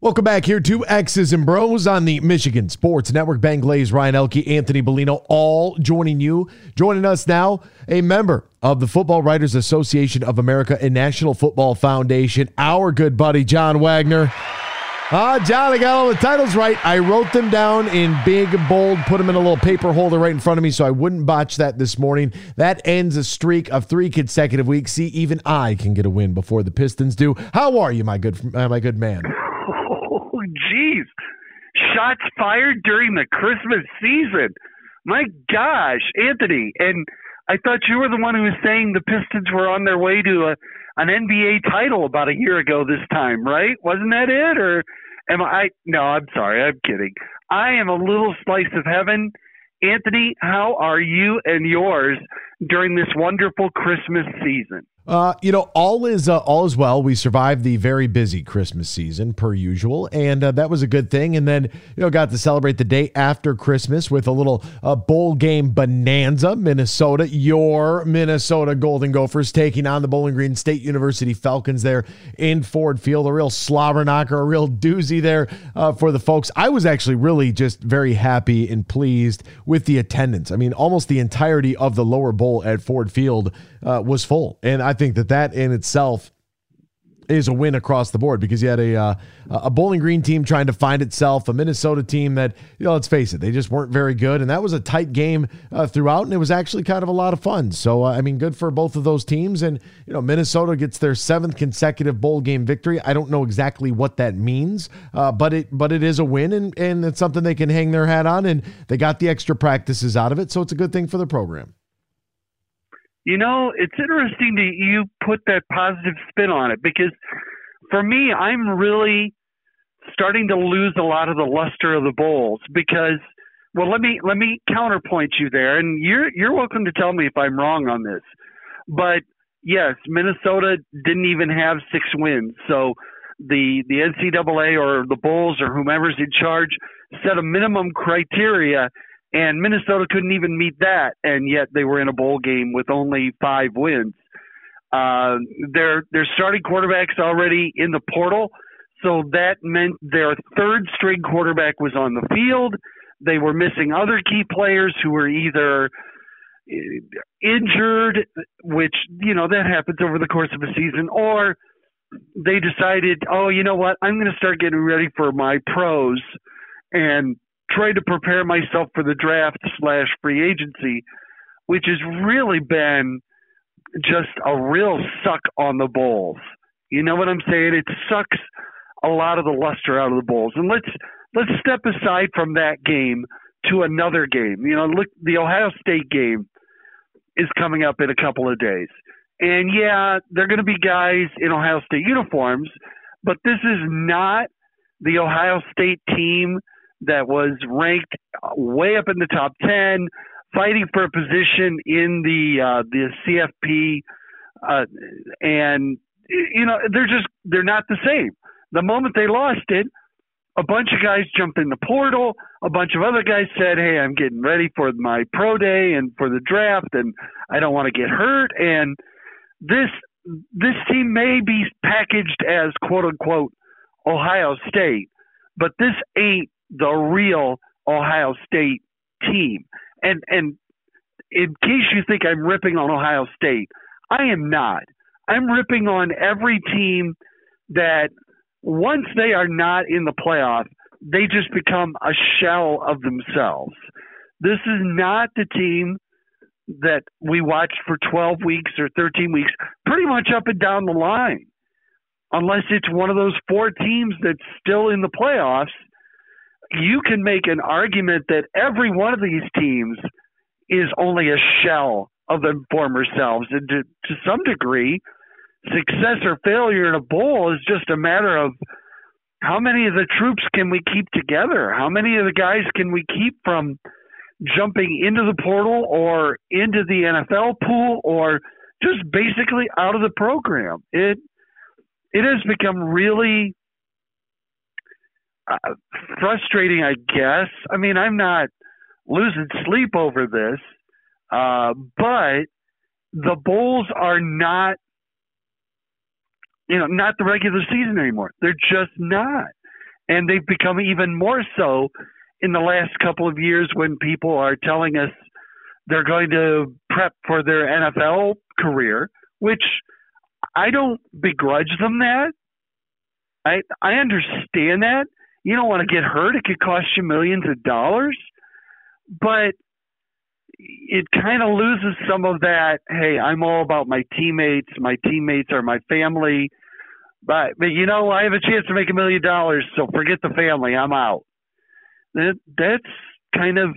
Welcome back here to X's and Bros on the Michigan Sports Network. Ben Glaze, Ryan Elke, Anthony Bellino, all joining you. Joining us now, a member of the Football Writers Association of America and National Football Foundation, our good buddy John Wagner. Ah, John, I got all the titles right. I wrote them down in big, bold, put them in a little paper holder right in front of me so I wouldn't botch that this morning. That ends a streak of three consecutive weeks. See, even I can get a win before the Pistons do. How are you, my good, my good man? Oh, jeez. Shots fired during the Christmas season. My gosh, Anthony. And I thought you were the one who was saying the Pistons were on their way to a an NBA title about a year ago this time, right? Wasn't that it? Or am I? No, I'm sorry. I'm kidding. I am a little slice of heaven. Anthony, how are you and yours during this wonderful Christmas season? Uh, you know, all is uh, all is well. We survived the very busy Christmas season per usual, and uh, that was a good thing. And then you know, got to celebrate the day after Christmas with a little uh, bowl game bonanza. Minnesota, your Minnesota Golden Gophers taking on the Bowling Green State University Falcons there in Ford Field. A real slobber knocker, a real doozy there uh, for the folks. I was actually really just very happy and pleased with the attendance. I mean, almost the entirety of the lower bowl at Ford Field uh, was full, and I think that that in itself is a win across the board because you had a uh, a Bowling Green team trying to find itself, a Minnesota team that you know, let's face it, they just weren't very good, and that was a tight game uh, throughout, and it was actually kind of a lot of fun. So uh, I mean, good for both of those teams, and you know, Minnesota gets their seventh consecutive bowl game victory. I don't know exactly what that means, uh, but it but it is a win, and and it's something they can hang their hat on, and they got the extra practices out of it, so it's a good thing for the program. You know, it's interesting that you put that positive spin on it because for me, I'm really starting to lose a lot of the luster of the bowls because well let me let me counterpoint you there and you're you're welcome to tell me if I'm wrong on this. But yes, Minnesota didn't even have six wins. So the the NCAA or the bowls or whomever's in charge set a minimum criteria and Minnesota couldn't even meet that, and yet they were in a bowl game with only five wins. Uh, their their starting quarterbacks already in the portal, so that meant their third string quarterback was on the field. They were missing other key players who were either uh, injured, which you know that happens over the course of a season, or they decided, oh, you know what, I'm going to start getting ready for my pros, and trying to prepare myself for the draft slash free agency, which has really been just a real suck on the bowls. You know what I'm saying? It sucks a lot of the luster out of the bowls. And let's let's step aside from that game to another game. You know, look, the Ohio State game is coming up in a couple of days. And yeah, they're going to be guys in Ohio State uniforms, but this is not the Ohio State team that was ranked way up in the top 10, fighting for a position in the uh, the CFP, uh, and you know they're just they're not the same. The moment they lost it, a bunch of guys jumped in the portal. A bunch of other guys said, "Hey, I'm getting ready for my pro day and for the draft, and I don't want to get hurt." And this this team may be packaged as quote unquote Ohio State, but this ain't the real Ohio State team. And and in case you think I'm ripping on Ohio State, I am not. I'm ripping on every team that once they are not in the playoff, they just become a shell of themselves. This is not the team that we watched for 12 weeks or 13 weeks, pretty much up and down the line. Unless it's one of those four teams that's still in the playoffs you can make an argument that every one of these teams is only a shell of their former selves. And to, to some degree, success or failure in a bowl is just a matter of how many of the troops can we keep together? How many of the guys can we keep from jumping into the portal or into the NFL pool or just basically out of the program? It it has become really uh, frustrating, I guess. I mean, I'm not losing sleep over this, uh, but the bowls are not you know, not the regular season anymore. They're just not. And they've become even more so in the last couple of years when people are telling us they're going to prep for their NFL career, which I don't begrudge them that. I I understand that. You don't want to get hurt. It could cost you millions of dollars. But it kind of loses some of that. Hey, I'm all about my teammates. My teammates are my family. But but you know, I have a chance to make a million dollars, so forget the family. I'm out. That that's kind of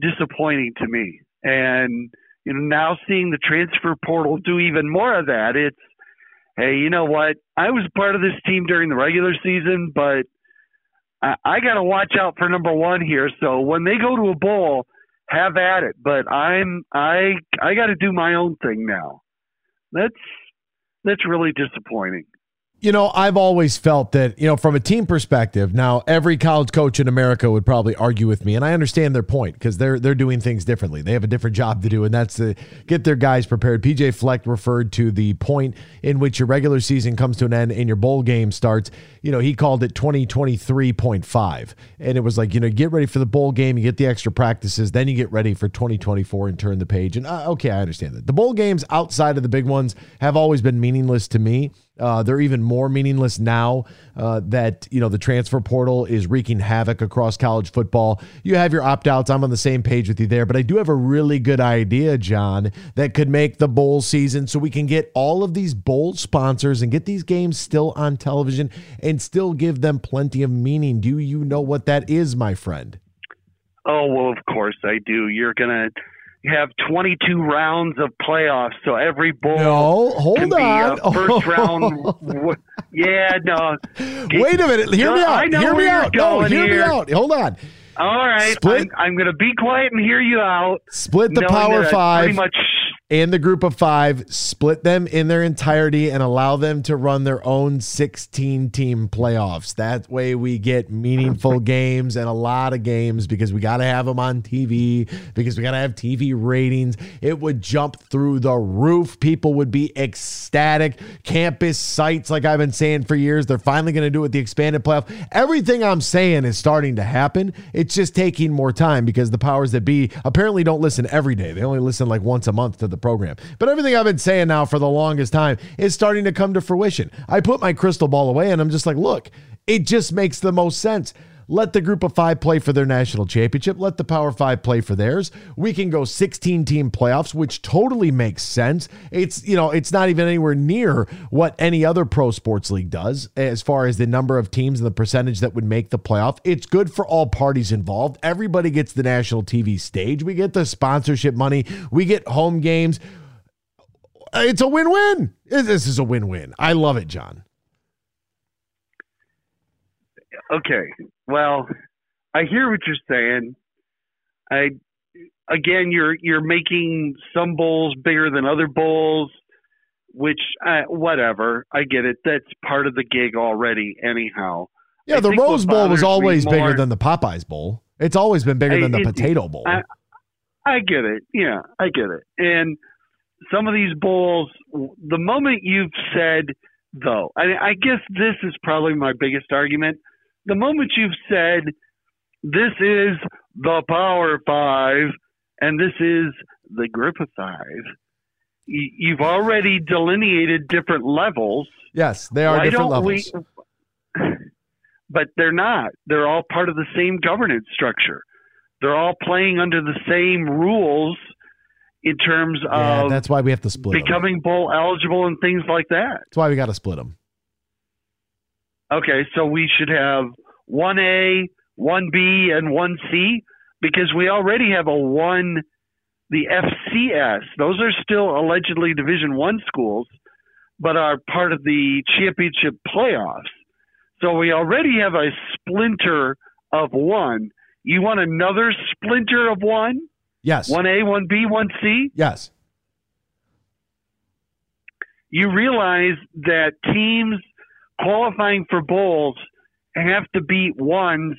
disappointing to me. And you know, now seeing the transfer portal do even more of that, it's hey, you know what? I was part of this team during the regular season, but I, I got to watch out for number one here. So when they go to a bowl, have at it. But I'm I I got to do my own thing now. That's that's really disappointing. You know, I've always felt that, you know, from a team perspective, now every college coach in America would probably argue with me, and I understand their point because they're they're doing things differently. They have a different job to do, and that's to get their guys prepared. PJ Fleck referred to the point in which your regular season comes to an end and your bowl game starts. You know, he called it 2023.5. And it was like, you know, get ready for the bowl game, you get the extra practices, then you get ready for 2024 and turn the page. And uh, okay, I understand that. The bowl games outside of the big ones have always been meaningless to me. Uh, they're even more meaningless now uh, that you know the transfer portal is wreaking havoc across college football. You have your opt outs. I'm on the same page with you there, but I do have a really good idea, John, that could make the bowl season so we can get all of these bowl sponsors and get these games still on television and still give them plenty of meaning. Do you know what that is, my friend? Oh well, of course I do. You're gonna have 22 rounds of playoffs, so every bowl no, hold can on. be a first round. yeah, no. Wait a minute. Hear me out. I know hear where me you're out. No, hear here. me out. Hold on. All right, Split- I'm, I'm going to be quiet and hear you out. Split the Power Five Pretty much. And the group of five, split them in their entirety and allow them to run their own 16 team playoffs. That way we get meaningful games and a lot of games because we got to have them on TV, because we got to have TV ratings. It would jump through the roof. People would be ecstatic. Campus sites, like I've been saying for years, they're finally going to do it with the expanded playoff. Everything I'm saying is starting to happen. It's just taking more time because the powers that be apparently don't listen every day. They only listen like once a month to the program. But everything I've been saying now for the longest time is starting to come to fruition. I put my crystal ball away and I'm just like, look, it just makes the most sense. Let the group of five play for their national championship. Let the power five play for theirs. We can go 16 team playoffs, which totally makes sense. It's, you know, it's not even anywhere near what any other pro sports league does as far as the number of teams and the percentage that would make the playoff. It's good for all parties involved. Everybody gets the national TV stage. We get the sponsorship money. We get home games. It's a win win. This is a win win. I love it, John. Okay. Well, I hear what you're saying. I again, you're you're making some bowls bigger than other bowls, which uh, whatever. I get it. That's part of the gig already. Anyhow. Yeah, I the Rose Bowl was always bigger than the Popeyes Bowl. It's always been bigger Hey, than the it- Potato Bowl. I, I get it. Yeah, I get it. And some of these bowls, the moment you've said, though, I, I guess this is probably my biggest argument. The moment you've said, this is the Power Five and this is the Group of Five, you've already delineated different levels. yes, they are Why different don't levels. we? But they're not. They're all part of the same governance structure. They're all playing under the same rules in terms yeah, of that's why we have to split becoming bowl eligible and things like that. That's why we got to split them. Okay, so we should have one A, one B, and one C because we already have a one, the FCS. Those are still allegedly Division One schools, but are part of the championship playoffs. So we already have a splinter of one. You want another splinter of one? Yes. One A, one B, one C? Yes. You realize that teams qualifying for bowls have to beat ones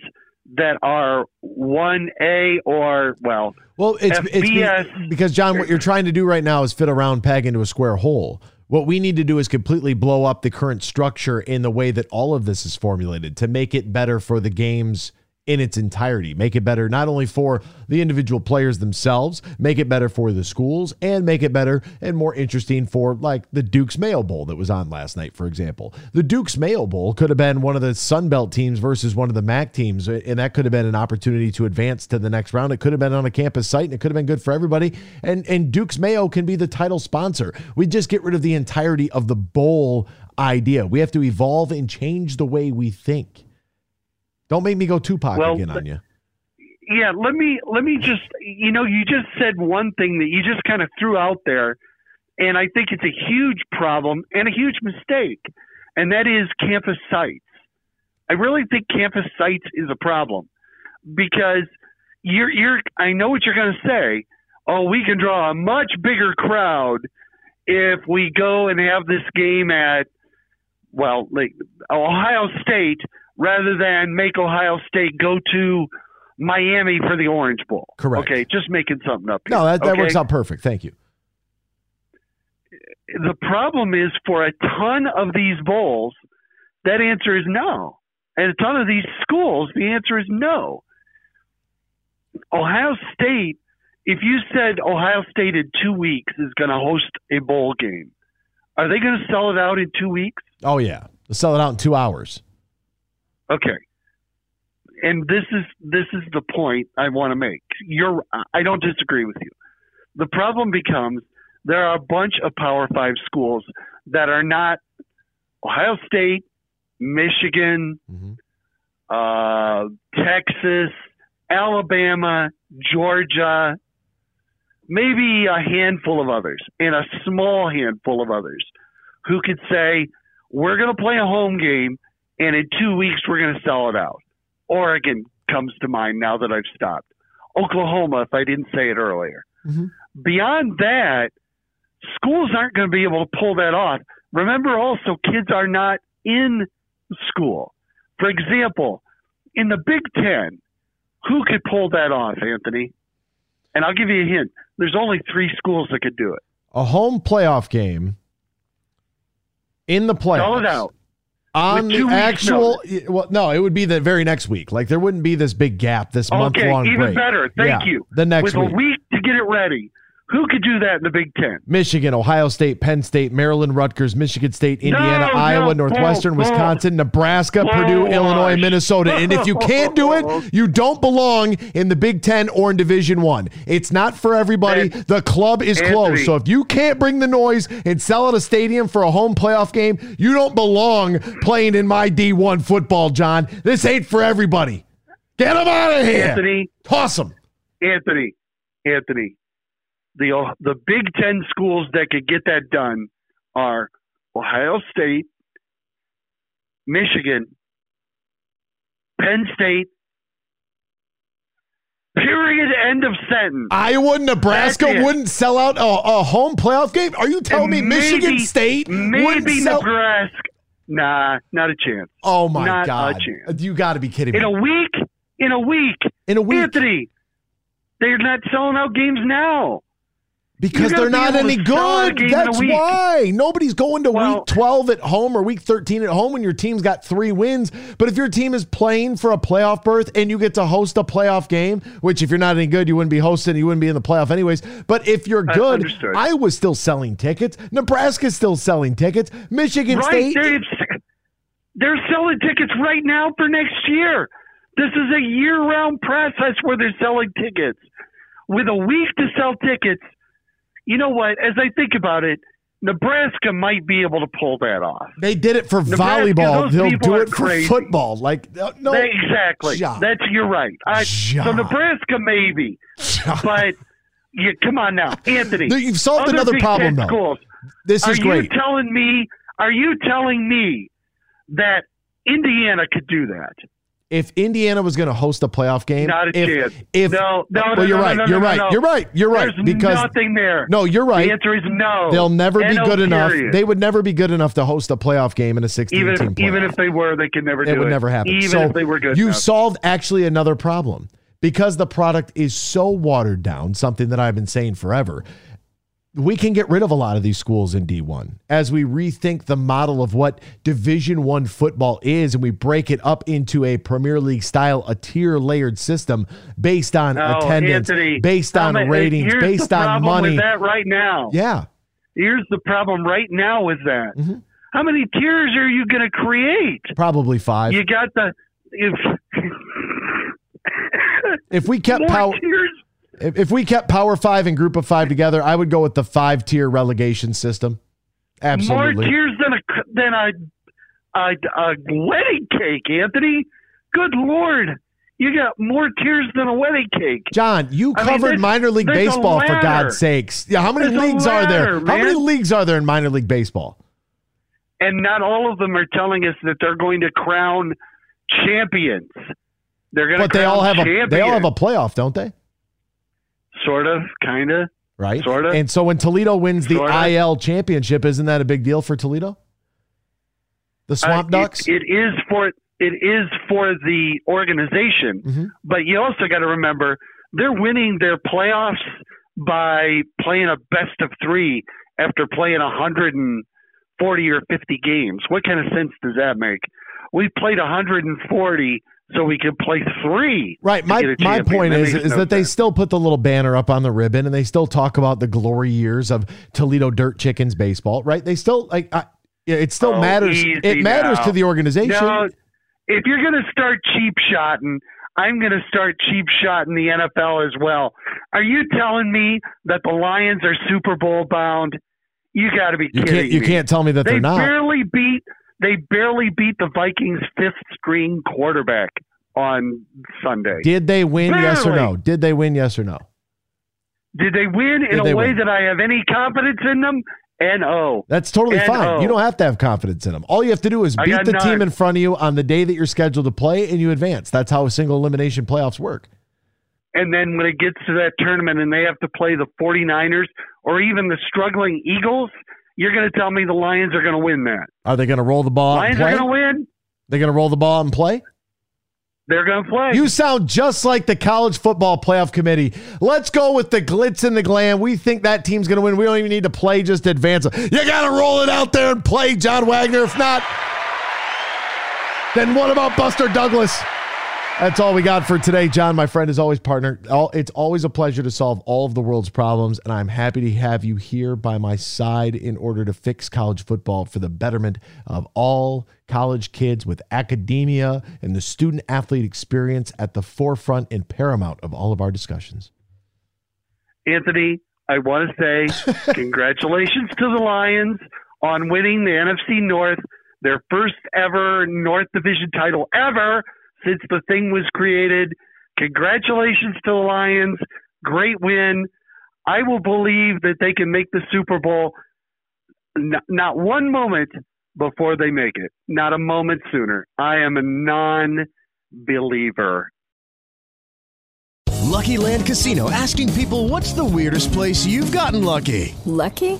that are 1A or, well, Well, it's, it's be- because John, what you're trying to do right now is fit a round peg into a square hole. What we need to do is completely blow up the current structure in the way that all of this is formulated to make it better for the games in its entirety. Make it better not only for the individual players themselves, make it better for the schools, and make it better and more interesting for like the Duke's Mayo Bowl that was on last night, for example. The Duke's Mayo Bowl could have been one of the Sun Belt teams versus one of the MAC teams, and that could have been an opportunity to advance to the next round. It could have been on a campus site, and it could have been good for everybody. And and Duke's Mayo can be the title sponsor. We just get rid of the entirety of the bowl idea. We have to evolve and change the way we think. Don't make me go Tupac Well, again on you. yeah, let me let me just you know, you just said one thing that you just kind of threw out there and I think it's a huge problem and a huge mistake. And that is campus sites. I really think campus sites is a problem because you're you're I know what you're going to say. Oh, we can draw a much bigger crowd if we go and have this game at well, like Ohio State rather than make Ohio State go to Miami for the Orange Bowl. Correct. Okay, just making something up. Here. No, that, that okay? works out perfect. Thank you. The problem is for a ton of these bowls, that answer is no. And a ton of these schools, the answer is no. Ohio State, if you said Ohio State in two weeks is going to host a bowl game, are they going to sell it out in two weeks? Oh yeah, They'll sell it out in two hours. Okay. And this is this is the point I want to make. You're I don't disagree with you. The problem becomes there are a bunch of Power 5 schools that are not Ohio State, Michigan, Mhm. uh, Texas, Alabama, Georgia, maybe a handful of others, and a small handful of others who could say, we're going to play a home game, and in two weeks, we're going to sell it out. Oregon comes to mind now that I've stopped. Oklahoma, if I didn't say it earlier. Mhm. Beyond that, schools aren't going to be able to pull that off. Remember also, kids are not in school. For example, in the Big Ten, who could pull that off, Anthony? And I'll give you a hint. There's only three schools that could do it. A home playoff game in the playoffs. Sell it out. On the actual. Well, no, it would be the very next week. Like there wouldn't be this big gap, this month Okay, long even break. better. Thank Yeah, you. The next With week. a week to get it ready. Who could do that in the Big Ten? Michigan, Ohio State, Penn State, Maryland, Rutgers, Michigan State, Indiana, No, Iowa, no, Northwestern. Wisconsin, Nebraska, Purdue, Illinois. Minnesota. And if you can't do it, you don't belong in the Big Ten or in Division One. It's not for everybody. And- the club is Anthony. closed. So if you can't bring the noise and sell at a stadium for a home playoff game, you don't belong playing in my D1 football, John. This ain't for everybody. Get them out of here. Anthony, Toss them. Anthony, Anthony. The the Big Ten schools that could get that done are Ohio State, Michigan, Penn State. Period. End of sentence. Iowa, Nebraska wouldn't sell out a, a home playoff game. Are you telling me And Michigan State Maybe sell? Nebraska. Nah, not a chance. oh my not a god! chance. You got to be kidding me! In a week, in a week, In a week, Anthony, they're not selling out games now. Because they're not any to sell a good. game in a That's why nobody's going to Well- week twelve at home or week thirteen at home when your team's got three wins. But if your team is playing for a playoff berth and you get to host a playoff game, which if you're not any good, you wouldn't be hosting, you wouldn't be in the playoff anyways. But if you're good, I, Iowa's still selling tickets. Nebraska's still selling tickets. Michigan right? State. They're, they're selling tickets right now for next year. This is a year-round process where they're selling tickets. With a week to sell tickets, you know what? As I think about it, Nebraska might be able to pull that off. They did it for Nebraska, volleyball. They'll do it for crazy. football. Like uh, no, They- exactly. John. That's you're right. I, so Nebraska maybe, John. but you come on now, Anthony. You've solved another Big problem, Ten though. Schools, this are is great. you telling me? Are you telling me that Indiana could do that. If Indiana was going to host a playoff game, Not a if, chance. If, no, no, well, no, you're no, right. no, no, you're right. You're right. You're right. There's because nothing there. No, you're right. The answer is no. They'll never be good enough. They would never be good enough to host a playoff game in a 16 even team if, even if they were, they could never do it would it. never happen. Even so if they were good. you enough. solved actually another problem because the product is so watered down. Something that I've been saying forever. We can get rid of a lot of these schools in D1 as we rethink the model of what Division One football is, and we break it up into a Premier League style, a tier layered system based on Oh, attendance, Anthony, based on many- ratings, here's based the on problem money. With that right now. Yeah, Here's the problem right now with that. Mm-hmm. How many tiers are you going to create? probably five. You got the. If, if we kept power. If, if we kept Power Five and Group of Five together, I would go with the five tier relegation system. Absolutely. More tiers than a than a, a a wedding cake, Anthony. Good lord, you got more tiers than a wedding cake. John, you I mean, covered there's- minor league baseball for. God's sakes. Yeah, how many There's a leagues are there? ladder, How many leagues are there in minor league baseball? And not all of them are telling us that they're going to crown champions. They're going to. But they all have a champions. they all have a playoff, don't they? Sort of, kind of. Right. Sorta. And so when Toledo wins the Sorta. IL championship, isn't that a big deal for Toledo? The Swamp Uh, Ducks. It, it is for it is for the organization, Mhm. but you also got to remember they're winning their playoffs by playing a best of three after playing 140 or 50 games. What kind of sense does that make? We played 140 so we could play three. Right. My my point is is no that they still put the little banner up on the ribbon and they still talk about the glory years of Toledo Dirt Chickens baseball. Right. They still like I, yeah, it still Oh, matters. It matters now. to the organization. No, if you're going to start cheap shotting, I'm going to start cheap shotting the NFL as well. Are you telling me that the Lions are Super Bowl bound? You got to be You kidding can't you me. can't tell me that they they're not. barely beat they barely beat the Vikings fifth string quarterback on Sunday. Did they win? Yes or no? Did they win? Yes or no? Did they win in Did a way win? that I have any confidence in them? No. That's totally And, fine. You don't have to have confidence in them. All you have to do is beat the team in front of you on the day that you're scheduled to play, and you advance. That's how a single elimination playoffs work. And then when it gets to that tournament and they have to play the 49ers or even the struggling Eagles, you're going to tell me the Lions are going to win that. Are they going to roll the ball Lions are going to win. They're going to roll the ball and play. They're going to play. You sound just like the college football playoff committee. Let's go with the glitz and the glam. We think that team's going to win. We don't even need to play, just advance. You got to roll it out there and play, John Wagner. If not, then what about Buster Douglas? That's all we got for today, John. My friend is always partner. It's always a pleasure to solve all of the world's problems, and I'm happy to have you here by my side in order to fix college football for the betterment of all college kids with academia and the student athlete experience at the forefront and paramount of all of our discussions. Anthony, I want to say congratulations to the Lions on winning the NFC North, their first ever North Division title ever since the thing was created. Congratulations to the Lions. Great win. I will believe that they can make the Super Bowl n- not one moment before they make it, not a moment sooner. I am a non believer. Lucky Land Casino asking people what's the weirdest place you've gotten lucky? Lucky?